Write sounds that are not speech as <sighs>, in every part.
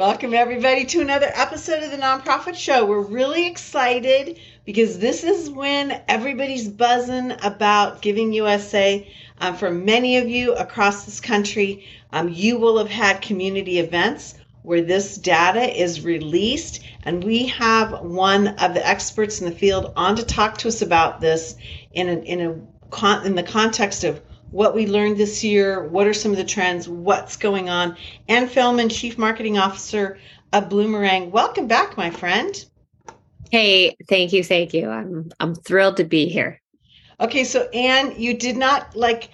Welcome, everybody, to another episode of the Nonprofit Show. We're really excited because this is when everybody's buzzing about Giving USA. Um, for many of you across this country, um, you will have had community events where this data is released, and we have one of the experts in the field on to talk to us about this in in a in the context of what we learned this year, what are some of the trends, what's going on. Ann Fellman, Chief Marketing Officer of Bloomerang. Welcome back, my friend. Hey, thank you, thank you. I'm I'm thrilled to be here. Okay, so Ann, you did not like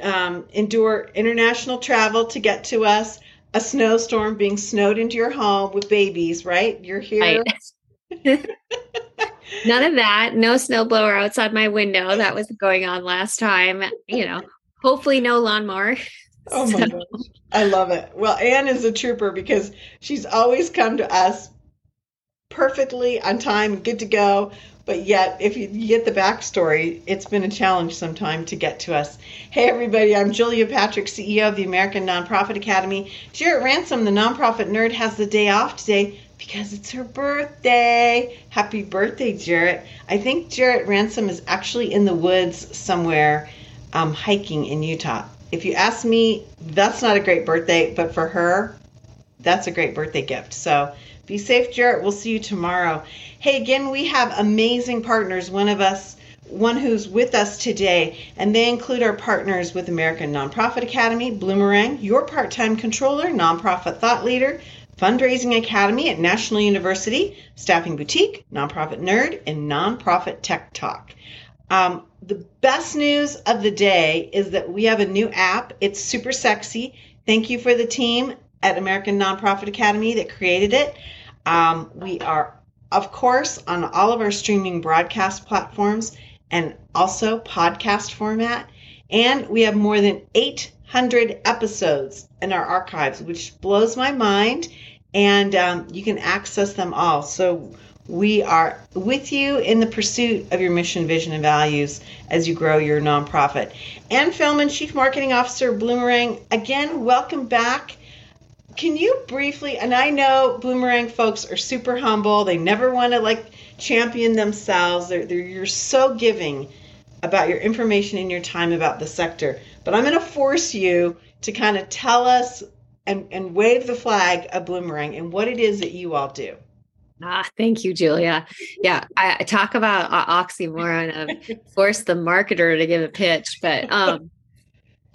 um, endure international travel to get to us. A snowstorm, being snowed into your home with babies, right? You're here. Right. <laughs> None of that. No snowblower outside my window. That was going on last time. You know, hopefully no lawnmower. Oh my so. gosh. I love it. Well, Ann is a trooper because she's always come to us perfectly on time, good to go. But yet, if you get the backstory, it's been a challenge sometime to get to us. Hey, everybody, I'm Julia Patrick, CEO of the American Nonprofit Academy. Jarrett Ransom, the nonprofit nerd, has the day off today because it's her birthday. Happy birthday, Jarrett. I think Jarrett Ransom is actually in the woods somewhere um, hiking in Utah. If you ask me, that's not a great birthday, but for her, that's a great birthday gift. So be safe, Jarrett. We'll see you tomorrow. Hey, again, we have amazing partners. One of us, one who's with us today, and they include our partners with American Nonprofit Academy, Bloomerang, your part time controller, nonprofit thought leader, Fundraising Academy at National University, Staffing Boutique, Nonprofit Nerd, and Nonprofit Tech Talk. Um, the best news of the day is that we have a new app. It's super sexy. Thank you for the team at American Nonprofit Academy that created it. Um, we are, of course, on all of our streaming broadcast platforms and also podcast format. And we have more than 800 episodes in our archives, which blows my mind and um, you can access them all. So we are with you in the pursuit of your mission, vision, and values as you grow your nonprofit. Ann Fellman, Chief Marketing Officer, Bloomerang, again, welcome back. Can you briefly, and I know Bloomerang folks are super humble, they never want to like champion themselves, they're, they're, you're so giving about your information and your time about the sector. But I'm going to force you to kind of tell us and, and wave the flag of Bloomerang and what it is that you all do. Ah, thank you, Julia. Yeah, I, I talk about uh, oxymoron of <laughs> force the marketer to give a pitch, but um,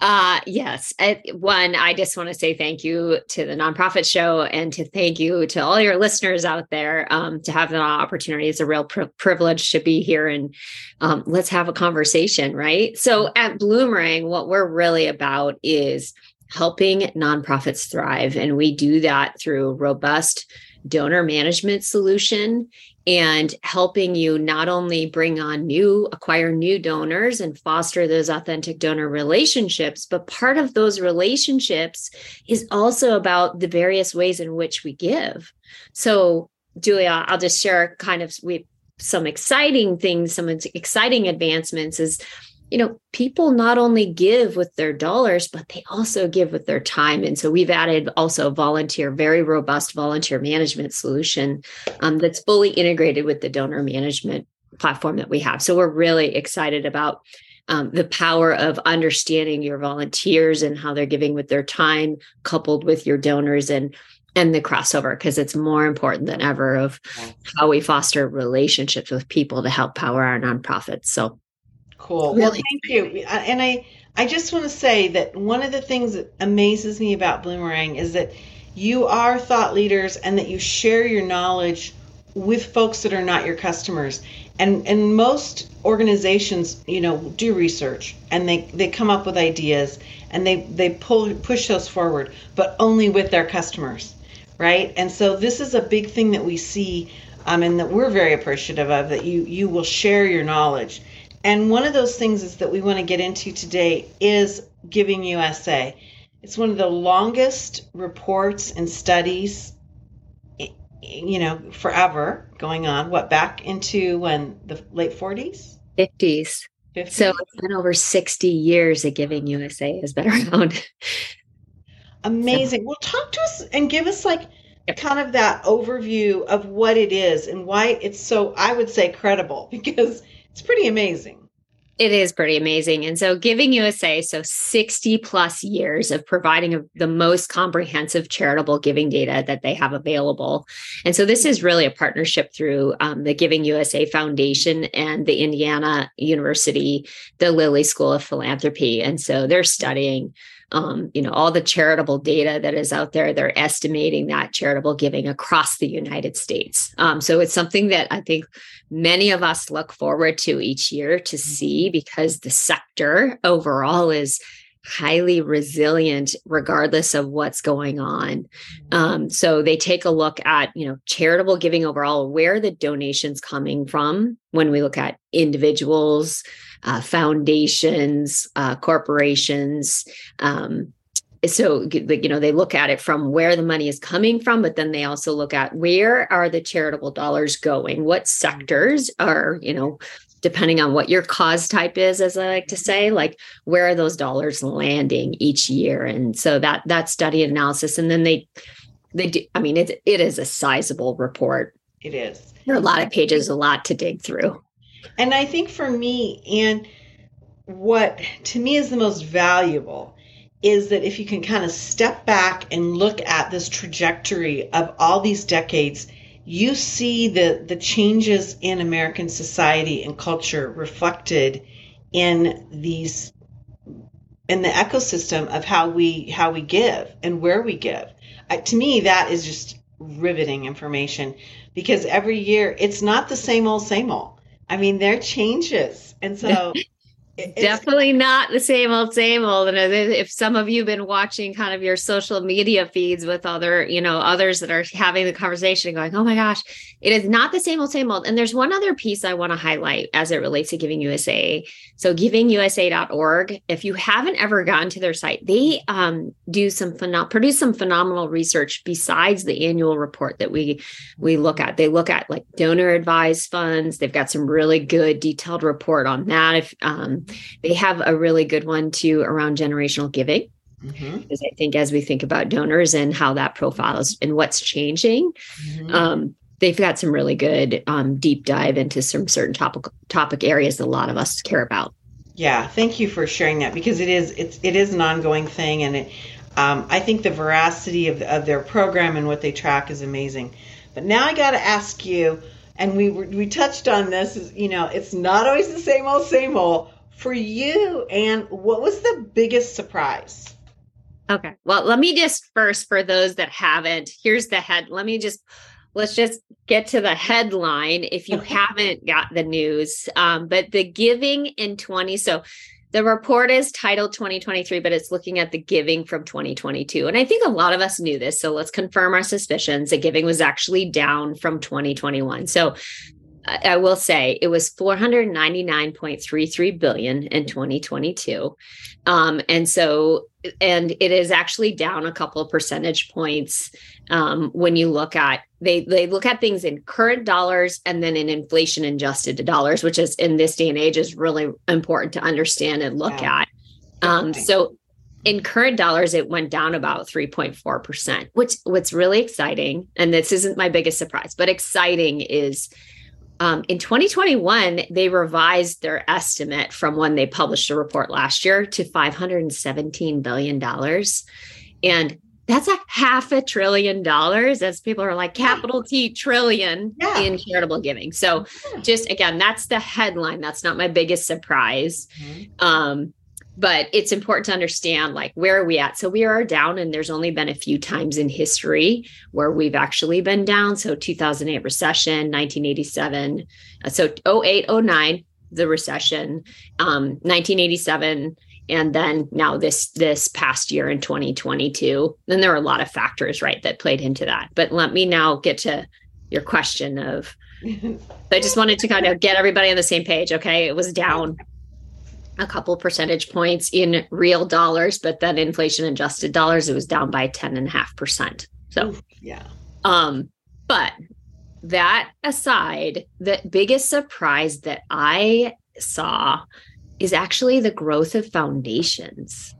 uh, yes. One, I just want to say thank you to the nonprofit show and to thank you to all your listeners out there. Um, to have the opportunity is a real pri- privilege to be here and um, let's have a conversation, right? So at Bloomerang, what we're really about is helping nonprofits thrive. And we do that through robust donor management solution and helping you not only bring on new, acquire new donors and foster those authentic donor relationships, but part of those relationships is also about the various ways in which we give. So, Julia, I'll just share kind of we some exciting things, some exciting advancements is you know, people not only give with their dollars, but they also give with their time. And so we've added also volunteer, very robust volunteer management solution um, that's fully integrated with the donor management platform that we have. So we're really excited about um, the power of understanding your volunteers and how they're giving with their time, coupled with your donors and and the crossover because it's more important than ever of how we foster relationships with people to help power our nonprofits. So Cool. Really? Well, thank you. And I, I just want to say that one of the things that amazes me about Bloomerang is that you are thought leaders and that you share your knowledge with folks that are not your customers. And and most organizations, you know, do research and they they come up with ideas and they they pull push those forward, but only with their customers, right? And so this is a big thing that we see um, and that we're very appreciative of that you you will share your knowledge and one of those things is that we want to get into today is Giving USA. It's one of the longest reports and studies, you know, forever going on. What, back into when the late 40s? 50s. 50s. So it's been over 60 years that Giving USA has been <laughs> around. Amazing. So, well, talk to us and give us like kind of that overview of what it is and why it's so, I would say, credible <laughs> because it's pretty amazing. It is pretty amazing. And so, Giving USA, so 60 plus years of providing a, the most comprehensive charitable giving data that they have available. And so, this is really a partnership through um, the Giving USA Foundation and the Indiana University, the Lilly School of Philanthropy. And so, they're studying um, you know all the charitable data that is out there they're estimating that charitable giving across the united states um, so it's something that i think many of us look forward to each year to see mm-hmm. because the sector overall is highly resilient regardless of what's going on mm-hmm. um, so they take a look at you know charitable giving overall where the donations coming from when we look at individuals uh, foundations, uh, corporations. Um, so you know they look at it from where the money is coming from but then they also look at where are the charitable dollars going? What sectors are you know depending on what your cause type is as i like to say like where are those dollars landing each year? And so that that study analysis and then they they do i mean it, it is a sizable report. It is. There are a lot of pages a lot to dig through and I think for me, and what to me is the most valuable is that if you can kind of step back and look at this trajectory of all these decades, you see the, the changes in American society and culture reflected in these in the ecosystem of how we how we give and where we give. I, to me, that is just riveting information because every year it's not the same old same old I mean, there are changes. And so <laughs> definitely not the same old same old. And if some of you have been watching kind of your social media feeds with other you know others that are having the conversation going oh my gosh it is not the same old same old. And there's one other piece i want to highlight as it relates to giving usa so givingusa.org if you haven't ever gone to their site they um, do some phenom- produce some phenomenal research besides the annual report that we we look at. They look at like donor advised funds. They've got some really good detailed report on that if um, they have a really good one too around generational giving. Mm-hmm. Because I think as we think about donors and how that profile is and what's changing, mm-hmm. um, they've got some really good um, deep dive into some certain topic topic areas that a lot of us care about. Yeah, thank you for sharing that because it is it's it is an ongoing thing, and it um, I think the veracity of, of their program and what they track is amazing. But now I got to ask you, and we we touched on this. Is you know it's not always the same old same old for you and what was the biggest surprise? Okay well let me just first for those that haven't here's the head let me just let's just get to the headline if you haven't got the news. Um, but the giving in 20 so the report is titled 2023 but it's looking at the giving from 2022 and i think a lot of us knew this so let's confirm our suspicions. That giving was actually down from 2021 so I will say it was 499.33 billion in 2022. Um, and so, and it is actually down a couple of percentage points um, when you look at they they look at things in current dollars and then in inflation adjusted dollars, which is in this day and age is really important to understand and look yeah. at. Um, so in current dollars, it went down about 3.4%, which what's really exciting, and this isn't my biggest surprise, but exciting is um, in 2021, they revised their estimate from when they published a report last year to $517 billion. And that's a half a trillion dollars, as people are like capital T trillion yeah. in charitable giving. So, just again, that's the headline. That's not my biggest surprise. Mm-hmm. Um, but it's important to understand like where are we at? So we are down and there's only been a few times in history where we've actually been down. So 2008 recession 1987 uh, so 08 09 the recession um, 1987 and then now this this past year in 2022 then there are a lot of factors right that played into that. But let me now get to your question of <laughs> i just wanted to kind of get everybody on the same page okay? It was down a couple percentage points in real dollars, but then inflation adjusted dollars, it was down by 10.5%. So, yeah. Um, but that aside, the biggest surprise that I saw is actually the growth of foundations.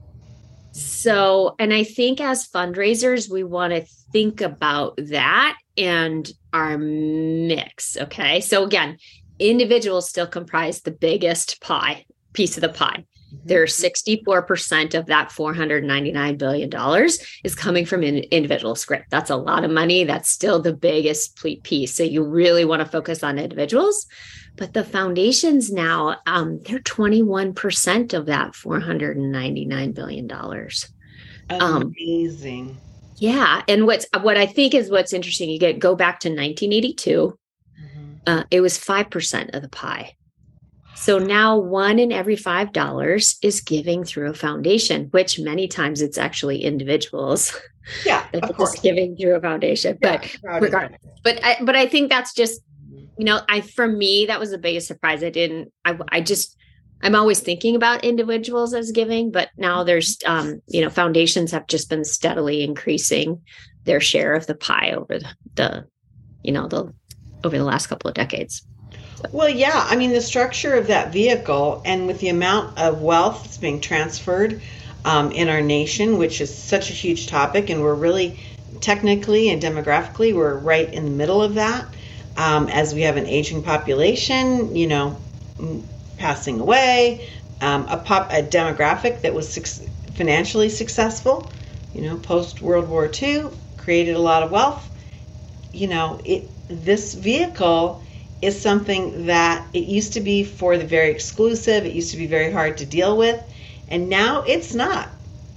So, and I think as fundraisers, we want to think about that and our mix. Okay. So, again, individuals still comprise the biggest pie piece of the pie. Mm-hmm. They're 64% of that $499 billion is coming from an individual script. That's a lot of money. That's still the biggest piece. So you really want to focus on individuals. But the foundations now, um, they're 21% of that $499 billion. Um, Amazing. Um, yeah. And what's what I think is what's interesting, you get go back to 1982. Mm-hmm. Uh, it was 5% of the pie. So now one in every five dollars is giving through a foundation, which many times it's actually individuals. Yeah, <laughs> that of course. giving through a foundation. Yeah, but regardless, but I, but I think that's just you know, I for me that was the biggest surprise. I didn't. I I just I'm always thinking about individuals as giving, but now there's um, you know, foundations have just been steadily increasing their share of the pie over the, the you know the over the last couple of decades. Well, yeah. I mean, the structure of that vehicle and with the amount of wealth that's being transferred um, in our nation, which is such a huge topic, and we're really technically and demographically, we're right in the middle of that um, as we have an aging population, you know, passing away, um, a, pop, a demographic that was su- financially successful, you know, post World War II, created a lot of wealth. You know, it this vehicle is something that it used to be for the very exclusive. It used to be very hard to deal with, and now it's not.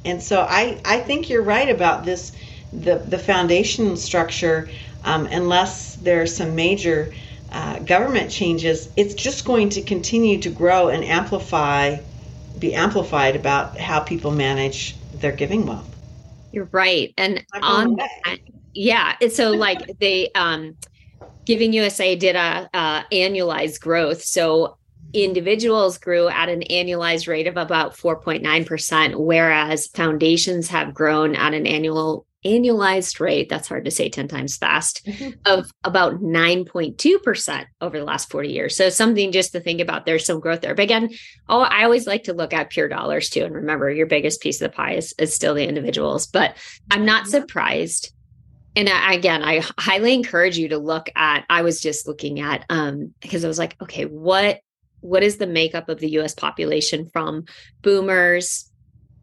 And so I I think you're right about this the the foundation structure um, unless there are some major uh, government changes, it's just going to continue to grow and amplify, be amplified about how people manage their giving wealth. You're right, and on that, yeah, so like they, um, Giving USA did a uh, annualized growth, so individuals grew at an annualized rate of about 4.9%, whereas foundations have grown at an annual annualized rate, that's hard to say 10 times fast, mm-hmm. of about 9.2% over the last 40 years. So something just to think about. There's some growth there. But again, oh, I always like to look at pure dollars too. And remember, your biggest piece of the pie is, is still the individuals. But I'm not mm-hmm. surprised. And I, again, I highly encourage you to look at, I was just looking at, um, because I was like, okay, what what is the makeup of the US population from boomers,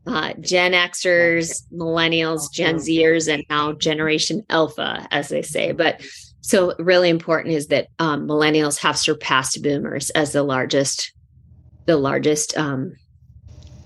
uh, Gen Xers, millennials, Gen Zers, and now Generation Alpha, as they say. But so, really important is that um, millennials have surpassed boomers as the largest, the largest um,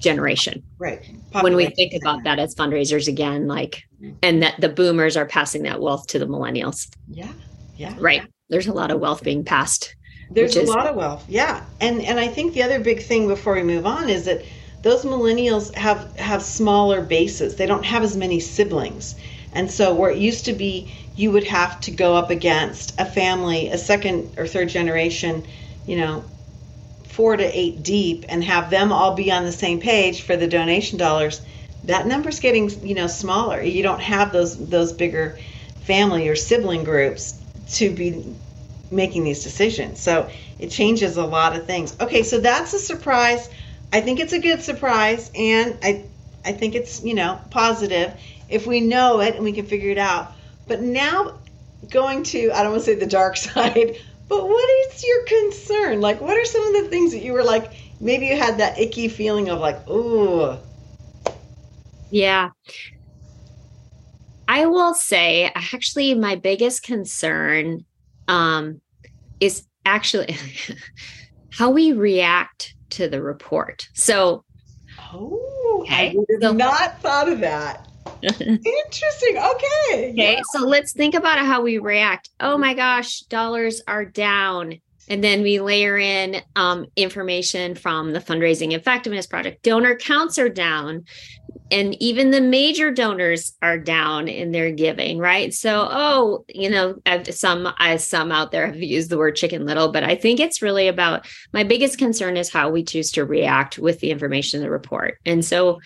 generation. Right. Population. When we think about that as fundraisers again, like, mm-hmm. and that the boomers are passing that wealth to the millennials. Yeah. Yeah. Right. There's a lot of wealth being passed. There's a lot of wealth. Yeah. And and I think the other big thing before we move on is that those millennials have have smaller bases. They don't have as many siblings. And so where it used to be you would have to go up against a family, a second or third generation, you know, 4 to 8 deep and have them all be on the same page for the donation dollars. That number's getting, you know, smaller. You don't have those those bigger family or sibling groups to be making these decisions. So it changes a lot of things. Okay, so that's a surprise. I think it's a good surprise, and I, I think it's you know positive if we know it and we can figure it out. But now, going to I don't want to say the dark <laughs> side, but what is your concern? Like, what are some of the things that you were like? Maybe you had that icky feeling of like, ooh. Yeah. I will say, actually, my biggest concern um, is actually <laughs> how we react to the report. So, oh, okay, I would have so, not thought of that. Interesting. Okay. Okay. Yeah. So let's think about how we react. Oh my gosh, dollars are down. And then we layer in um, information from the fundraising effectiveness project. Donor counts are down and even the major donors are down in their giving right so oh you know some as some out there have used the word chicken little but i think it's really about my biggest concern is how we choose to react with the information in the report and so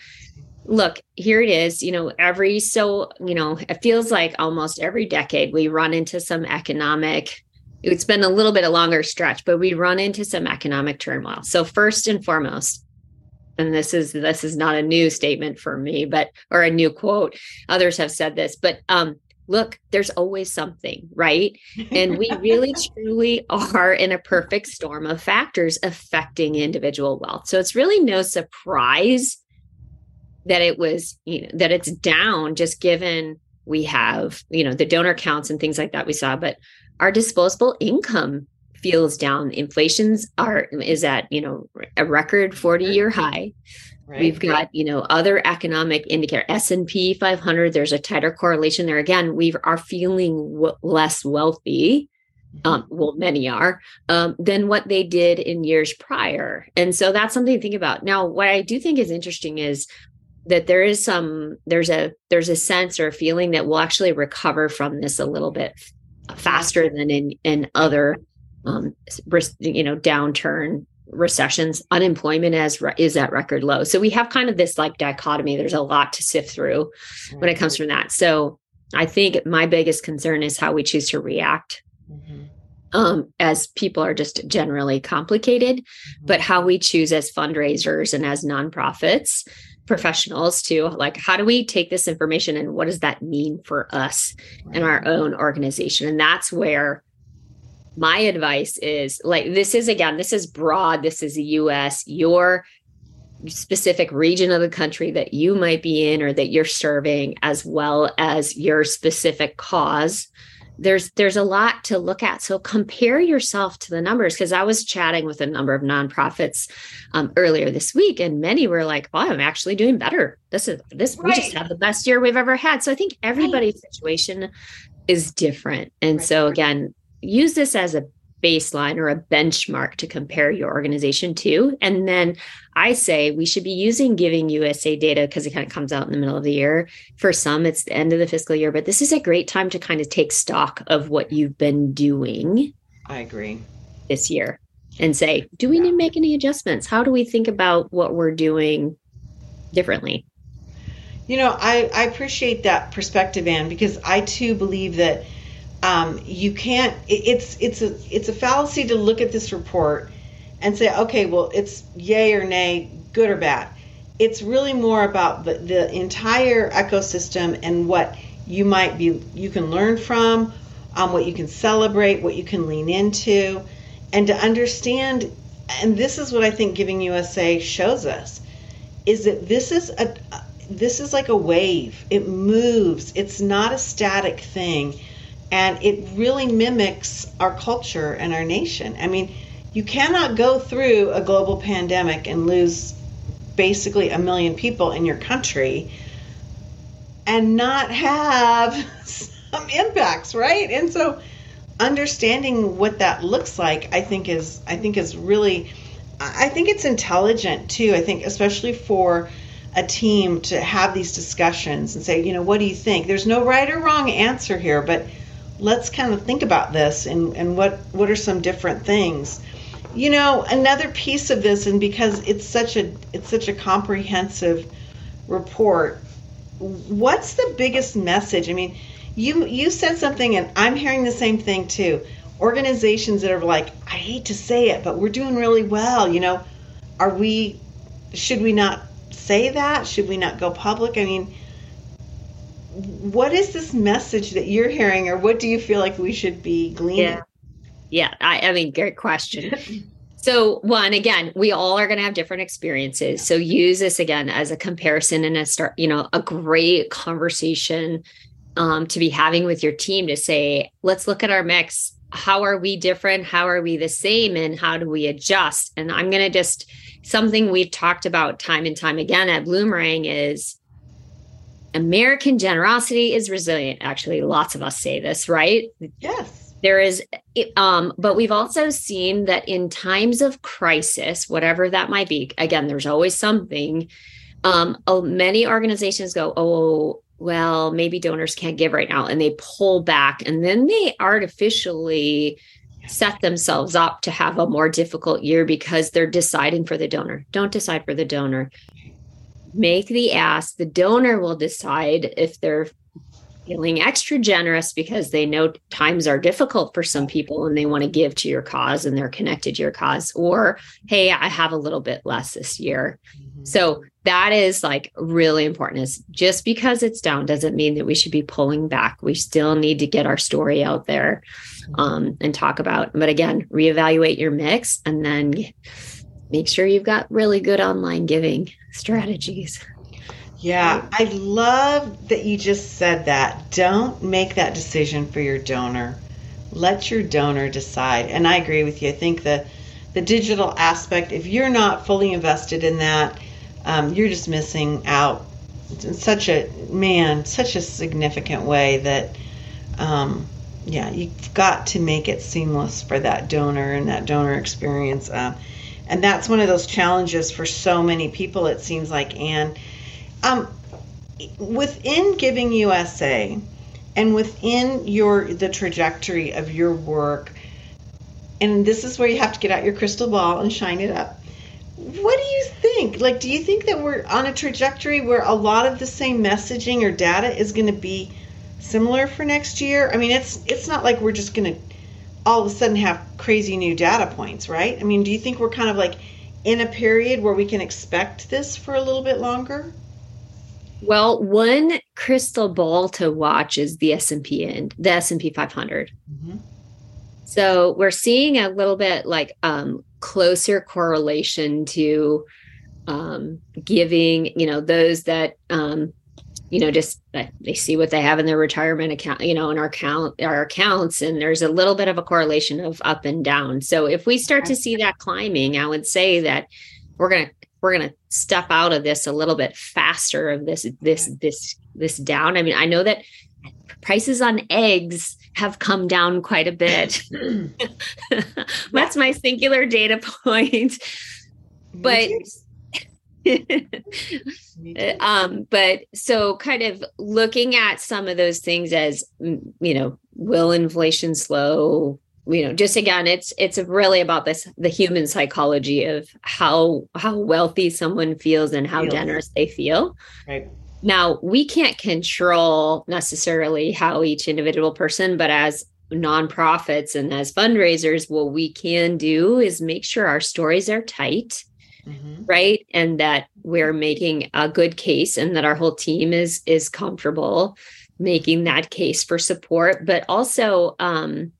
look here it is you know every so you know it feels like almost every decade we run into some economic it's been a little bit a longer stretch but we run into some economic turmoil so first and foremost and this is this is not a new statement for me, but or a new quote. Others have said this, but um, look, there's always something, right? And we really <laughs> truly are in a perfect storm of factors affecting individual wealth. So it's really no surprise that it was, you know, that it's down just given we have, you know, the donor counts and things like that we saw, but our disposable income feels down. Inflation's are is at, you know, a record 40 year high. Right. We've got, you know, other economic indicator, S&P 500, there's a tighter correlation there. Again, we are feeling w- less wealthy, mm-hmm. um, well, many are, um, than what they did in years prior. And so that's something to think about. Now, what I do think is interesting is that there is some, there's a, there's a sense or a feeling that we'll actually recover from this a little bit faster than in, in other, um, you know, downturn recessions. Unemployment as is at record low. So we have kind of this like dichotomy. There's a lot to sift through when it comes from that. So i think my biggest concern is how we choose to react mm-hmm. um, as people are just generally complicated mm-hmm. but how we choose as fundraisers and as nonprofits professionals to like how do we take this information and what does that mean for us and our own organization? And that's where my advice is like this is again this is broad this is the us your specific region of the country that you might be in or that you're serving as well as your specific cause there's there's a lot to look at so compare yourself to the numbers because i was chatting with a number of nonprofits um, earlier this week and many were like oh i'm actually doing better this is this right. we just had the best year we've ever had so i think everybody's right. situation is different and right. so again use this as a baseline or a benchmark to compare your organization to. And then I say we should be using Giving USA data because it kind of comes out in the middle of the year. For some, it's the end of the fiscal year, but this is a great time to kind of take stock of what you've been doing. I agree. This year and say, do we yeah. need to make any adjustments? How do we think about what we're doing differently? You know, I, I appreciate that perspective, Ann, because I too believe that um, you can't. It's it's a it's a fallacy to look at this report and say, okay, well, it's yay or nay, good or bad. It's really more about the, the entire ecosystem and what you might be you can learn from, um, what you can celebrate, what you can lean into, and to understand. And this is what I think Giving USA shows us: is that this is a this is like a wave. It moves. It's not a static thing and it really mimics our culture and our nation. I mean, you cannot go through a global pandemic and lose basically a million people in your country and not have <laughs> some impacts, right? And so understanding what that looks like, I think is I think is really I think it's intelligent too. I think especially for a team to have these discussions and say, you know, what do you think? There's no right or wrong answer here, but let's kind of think about this and, and what, what are some different things. You know, another piece of this, and because it's such a it's such a comprehensive report, what's the biggest message? I mean, you you said something and I'm hearing the same thing too. Organizations that are like, I hate to say it, but we're doing really well, you know, are we should we not say that? Should we not go public? I mean, what is this message that you're hearing or what do you feel like we should be gleaning? Yeah. Yeah i, I mean great question. So one again we all are going to have different experiences. So use this again as a comparison and a start you know a great conversation um, to be having with your team to say let's look at our mix. How are we different? How are we the same? And how do we adjust? And i'm going to just something we've talked about time and time again at bloomerang is American generosity is resilient. Actually, lots of us say this, right? Yes. There is, um, but we've also seen that in times of crisis, whatever that might be, again, there's always something. Um, oh, many organizations go, oh, well, maybe donors can't give right now, and they pull back, and then they artificially set themselves up to have a more difficult year because they're deciding for the donor. Don't decide for the donor make the ask. The donor will decide if they're feeling extra generous because they know times are difficult for some people and they want to give to your cause and they're connected to your cause or hey i have a little bit less this year mm-hmm. so that is like really important is just because it's down doesn't mean that we should be pulling back we still need to get our story out there mm-hmm. um, and talk about but again reevaluate your mix and then make sure you've got really good online giving strategies yeah, I love that you just said that. Don't make that decision for your donor. Let your donor decide. And I agree with you. I think the the digital aspect, if you're not fully invested in that, um, you're just missing out in such a man, such a significant way that um, yeah, you've got to make it seamless for that donor and that donor experience. Uh, and that's one of those challenges for so many people, it seems like. And um, within Giving USA and within your the trajectory of your work, and this is where you have to get out your crystal ball and shine it up. What do you think? Like, do you think that we're on a trajectory where a lot of the same messaging or data is going to be similar for next year? I mean, it's it's not like we're just going to all of a sudden have crazy new data points, right? I mean, do you think we're kind of like in a period where we can expect this for a little bit longer? Well, one crystal ball to watch is the S&P and the S&P 500. Mm-hmm. So we're seeing a little bit like um, closer correlation to um, giving, you know, those that, um, you know, just uh, they see what they have in their retirement account, you know, in our account, our accounts, and there's a little bit of a correlation of up and down. So if we start to see that climbing, I would say that we're going to we're going to step out of this a little bit faster of this this this this down. I mean i know that prices on eggs have come down quite a bit. <clears throat> <laughs> That's my singular data point. But <laughs> um but so kind of looking at some of those things as you know will inflation slow? You know just again it's it's really about this the human psychology of how how wealthy someone feels and how generous they feel. Right. Now we can't control necessarily how each individual person but as nonprofits and as fundraisers what we can do is make sure our stories are tight mm-hmm. right and that we're making a good case and that our whole team is is comfortable making that case for support but also um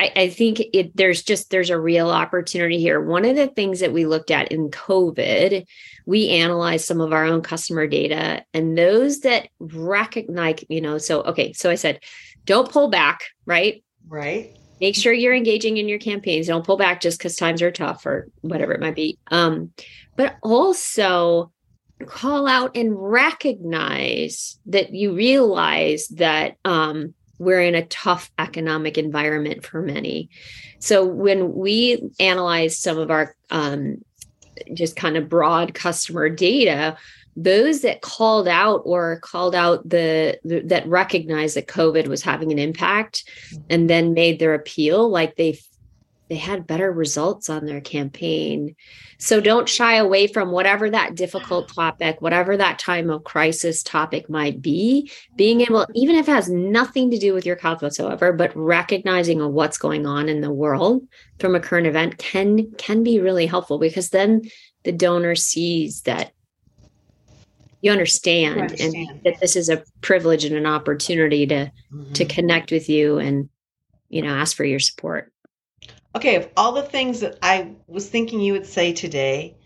I, I think it there's just there's a real opportunity here. One of the things that we looked at in COVID, we analyzed some of our own customer data and those that recognize, you know, so okay, so I said, don't pull back, right? Right. Make sure you're engaging in your campaigns. Don't pull back just because times are tough or whatever it might be. Um, but also call out and recognize that you realize that um, we're in a tough economic environment for many. So when we analyze some of our um, just kind of broad customer data, those that called out or called out the, the, that recognized that covid was having an impact mm-hmm. and then made their appeal like they they had better results on their campaign. So don't shy away from whatever that difficult <sighs> topic, whatever that time of crisis topic might be. Being able, even if it has nothing to do with your cause whatsoever, but recognizing what's going on in the world from a current event can can be really helpful because then the donor sees that you understand, understand, and that this is a privilege and an opportunity to mm-hmm. to connect with you and you know ask for your support okay, of all the things that I was thinking you would say today,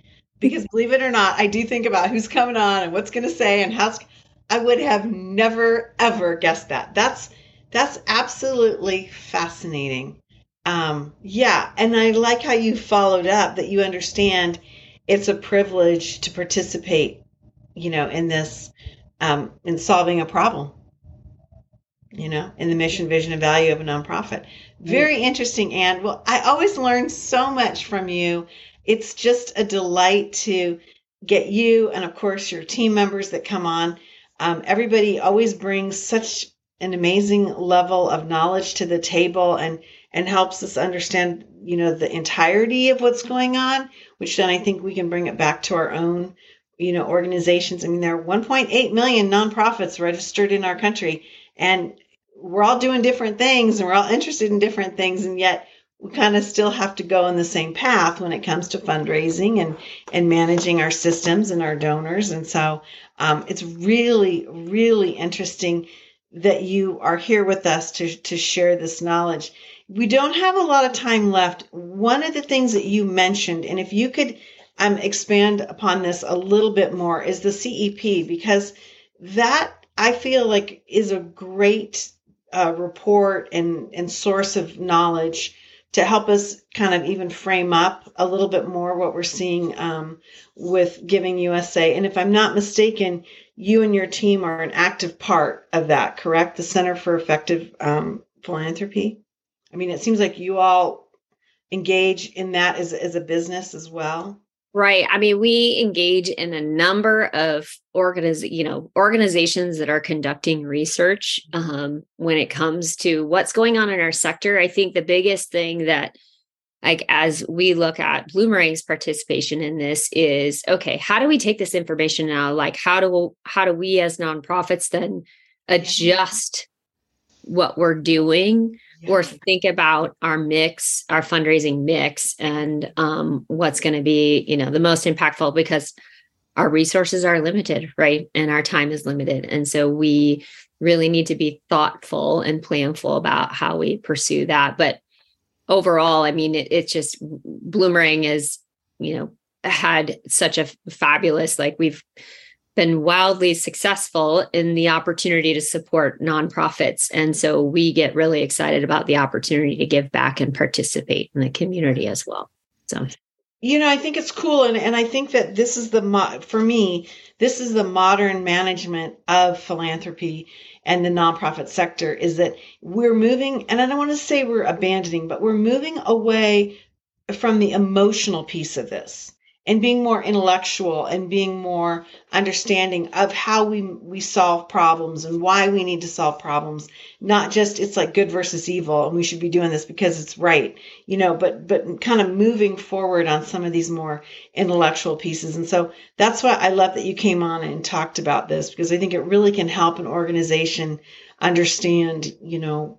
because believe it or not, I do think about who's coming on and what's going to say and how's. I would have never ever guessed that. That's that's absolutely fascinating. Um, yeah, and I like how you followed up that you understand it's a privilege to participate, you know, in this um, in solving a problem you know, in the mission, vision, and value of a nonprofit. Very interesting, And Well, I always learn so much from you. It's just a delight to get you and, of course, your team members that come on. Um, everybody always brings such an amazing level of knowledge to the table and and helps us understand you know the entirety of what's going on which then i think we can bring it back to our own you know organizations. I mean there are 1.8 million nonprofits registered in our country and we're all doing different things and we're all interested in different things and yet we kind of still have to go in the same path when it comes to fundraising and and managing our systems and our donors. And so um, it's really really interesting that you are here with us to to share this knowledge. We don't have a lot of time left. One of the things that you mentioned and if you could um, expand upon this a little bit more is the cep because that i feel like is a great uh, report and and source of knowledge to help us kind of even frame up a little bit more what we're seeing um, with Giving USA. And if I'm not mistaken, you and your team are an active part of that, correct? The Center for Effective um, Philanthropy. I mean, it seems like you all engage in that as, as a business as well. Right. I mean, we engage in a number of organiz- you know, organizations that are conducting research um, when it comes to what's going on in our sector. I think the biggest thing that like as we look at Bloomerang's participation in this is okay, how do we take this information now? Like how do how do we as nonprofits then adjust what we're doing or think about our mix, our fundraising mix, and um, what's going to be, you know, the most impactful because our resources are limited, right? And our time is limited. And so we really need to be thoughtful and planful about how we pursue that. But overall, I mean, it, it's just Bloomerang is, you know, had such a fabulous, like we've been wildly successful in the opportunity to support nonprofits. And so we get really excited about the opportunity to give back and participate in the community as well. So, you know, I think it's cool. And, and I think that this is the, mo- for me, this is the modern management of philanthropy and the nonprofit sector is that we're moving, and I don't want to say we're abandoning, but we're moving away from the emotional piece of this and being more intellectual and being more understanding of how we we solve problems and why we need to solve problems. Not just it's like good versus evil and we should be doing this because it's right you know but but kind of moving forward on some of these more intellectual pieces. And so that's why I love that you came on and talked about this because I think it really can help an organization understand you know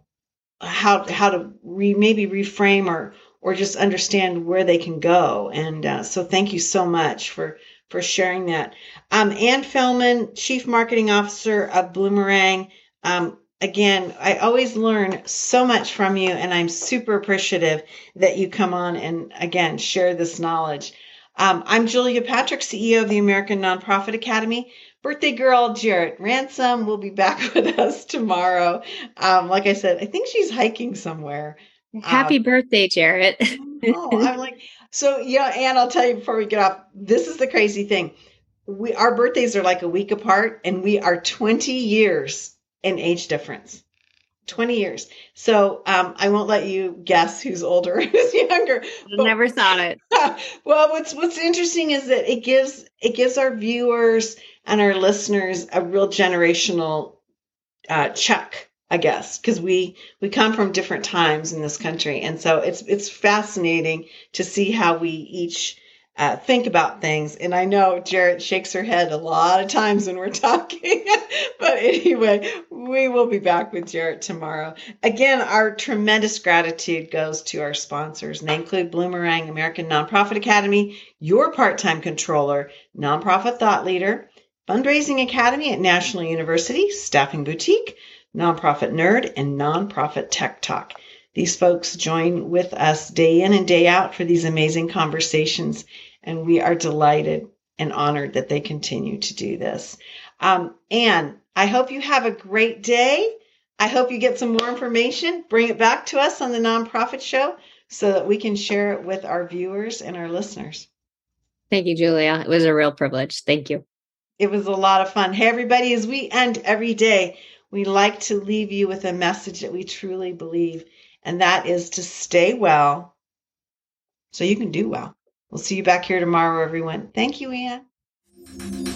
how how to re, maybe reframe or or just understand where they can go. And uh, so thank you so much for for sharing that. Um, Ann Fellman, Chief Marketing Officer of Bloomerang. Um, again, I always learn so much from you, and I'm super appreciative that you come on and again share this knowledge. Um, I'm Julia Patrick, CEO of the American Nonprofit Academy. Birthday girl Jarrett Ransom will be back <laughs> with us tomorrow. Um, like I said, I think she's hiking somewhere. Happy um, birthday, Jarrett. oh, I'm like, so yeah, and I'll tell you before we get off, this is the crazy thing. We our birthdays are like a week apart, and we are 20 years in age difference. 20 years. So um, I won't let you guess who's older and <laughs> who's younger. But, Never thought it. <laughs> well, what's what's interesting is that it gives it gives our viewers and our listeners a real generational uh, check I guess, because we we come from different times in this country, and so it's it's fascinating to see how we each uh, think about things. And I know Jarrett shakes her head a lot of times when we're <laughs> talking, <laughs> but anyway, we will be back with Jarrett tomorrow. Again, our tremendous gratitude goes to our sponsors, and they include Bloomerang American Nonprofit Academy, your part-time controller, nonprofit thought leader, fundraising academy at National University, staffing boutique Nonprofit Nerd, and Nonprofit Tech Talk. These folks join with us day in and day out for these amazing conversations, and we are delighted and honored that they continue to do this. Um, and I hope you have a great day. I hope you get some more information. Bring it back to us on the Nonprofit Show so that we can share it with our viewers and our listeners. Thank you, Julia. It was a real privilege. Thank you. It was a lot of fun. Hey, everybody, as we end every day, we like to leave you with a message that we truly believe, and that is to stay well so you can do well. We'll see you back here tomorrow, everyone. Thank you, Ann.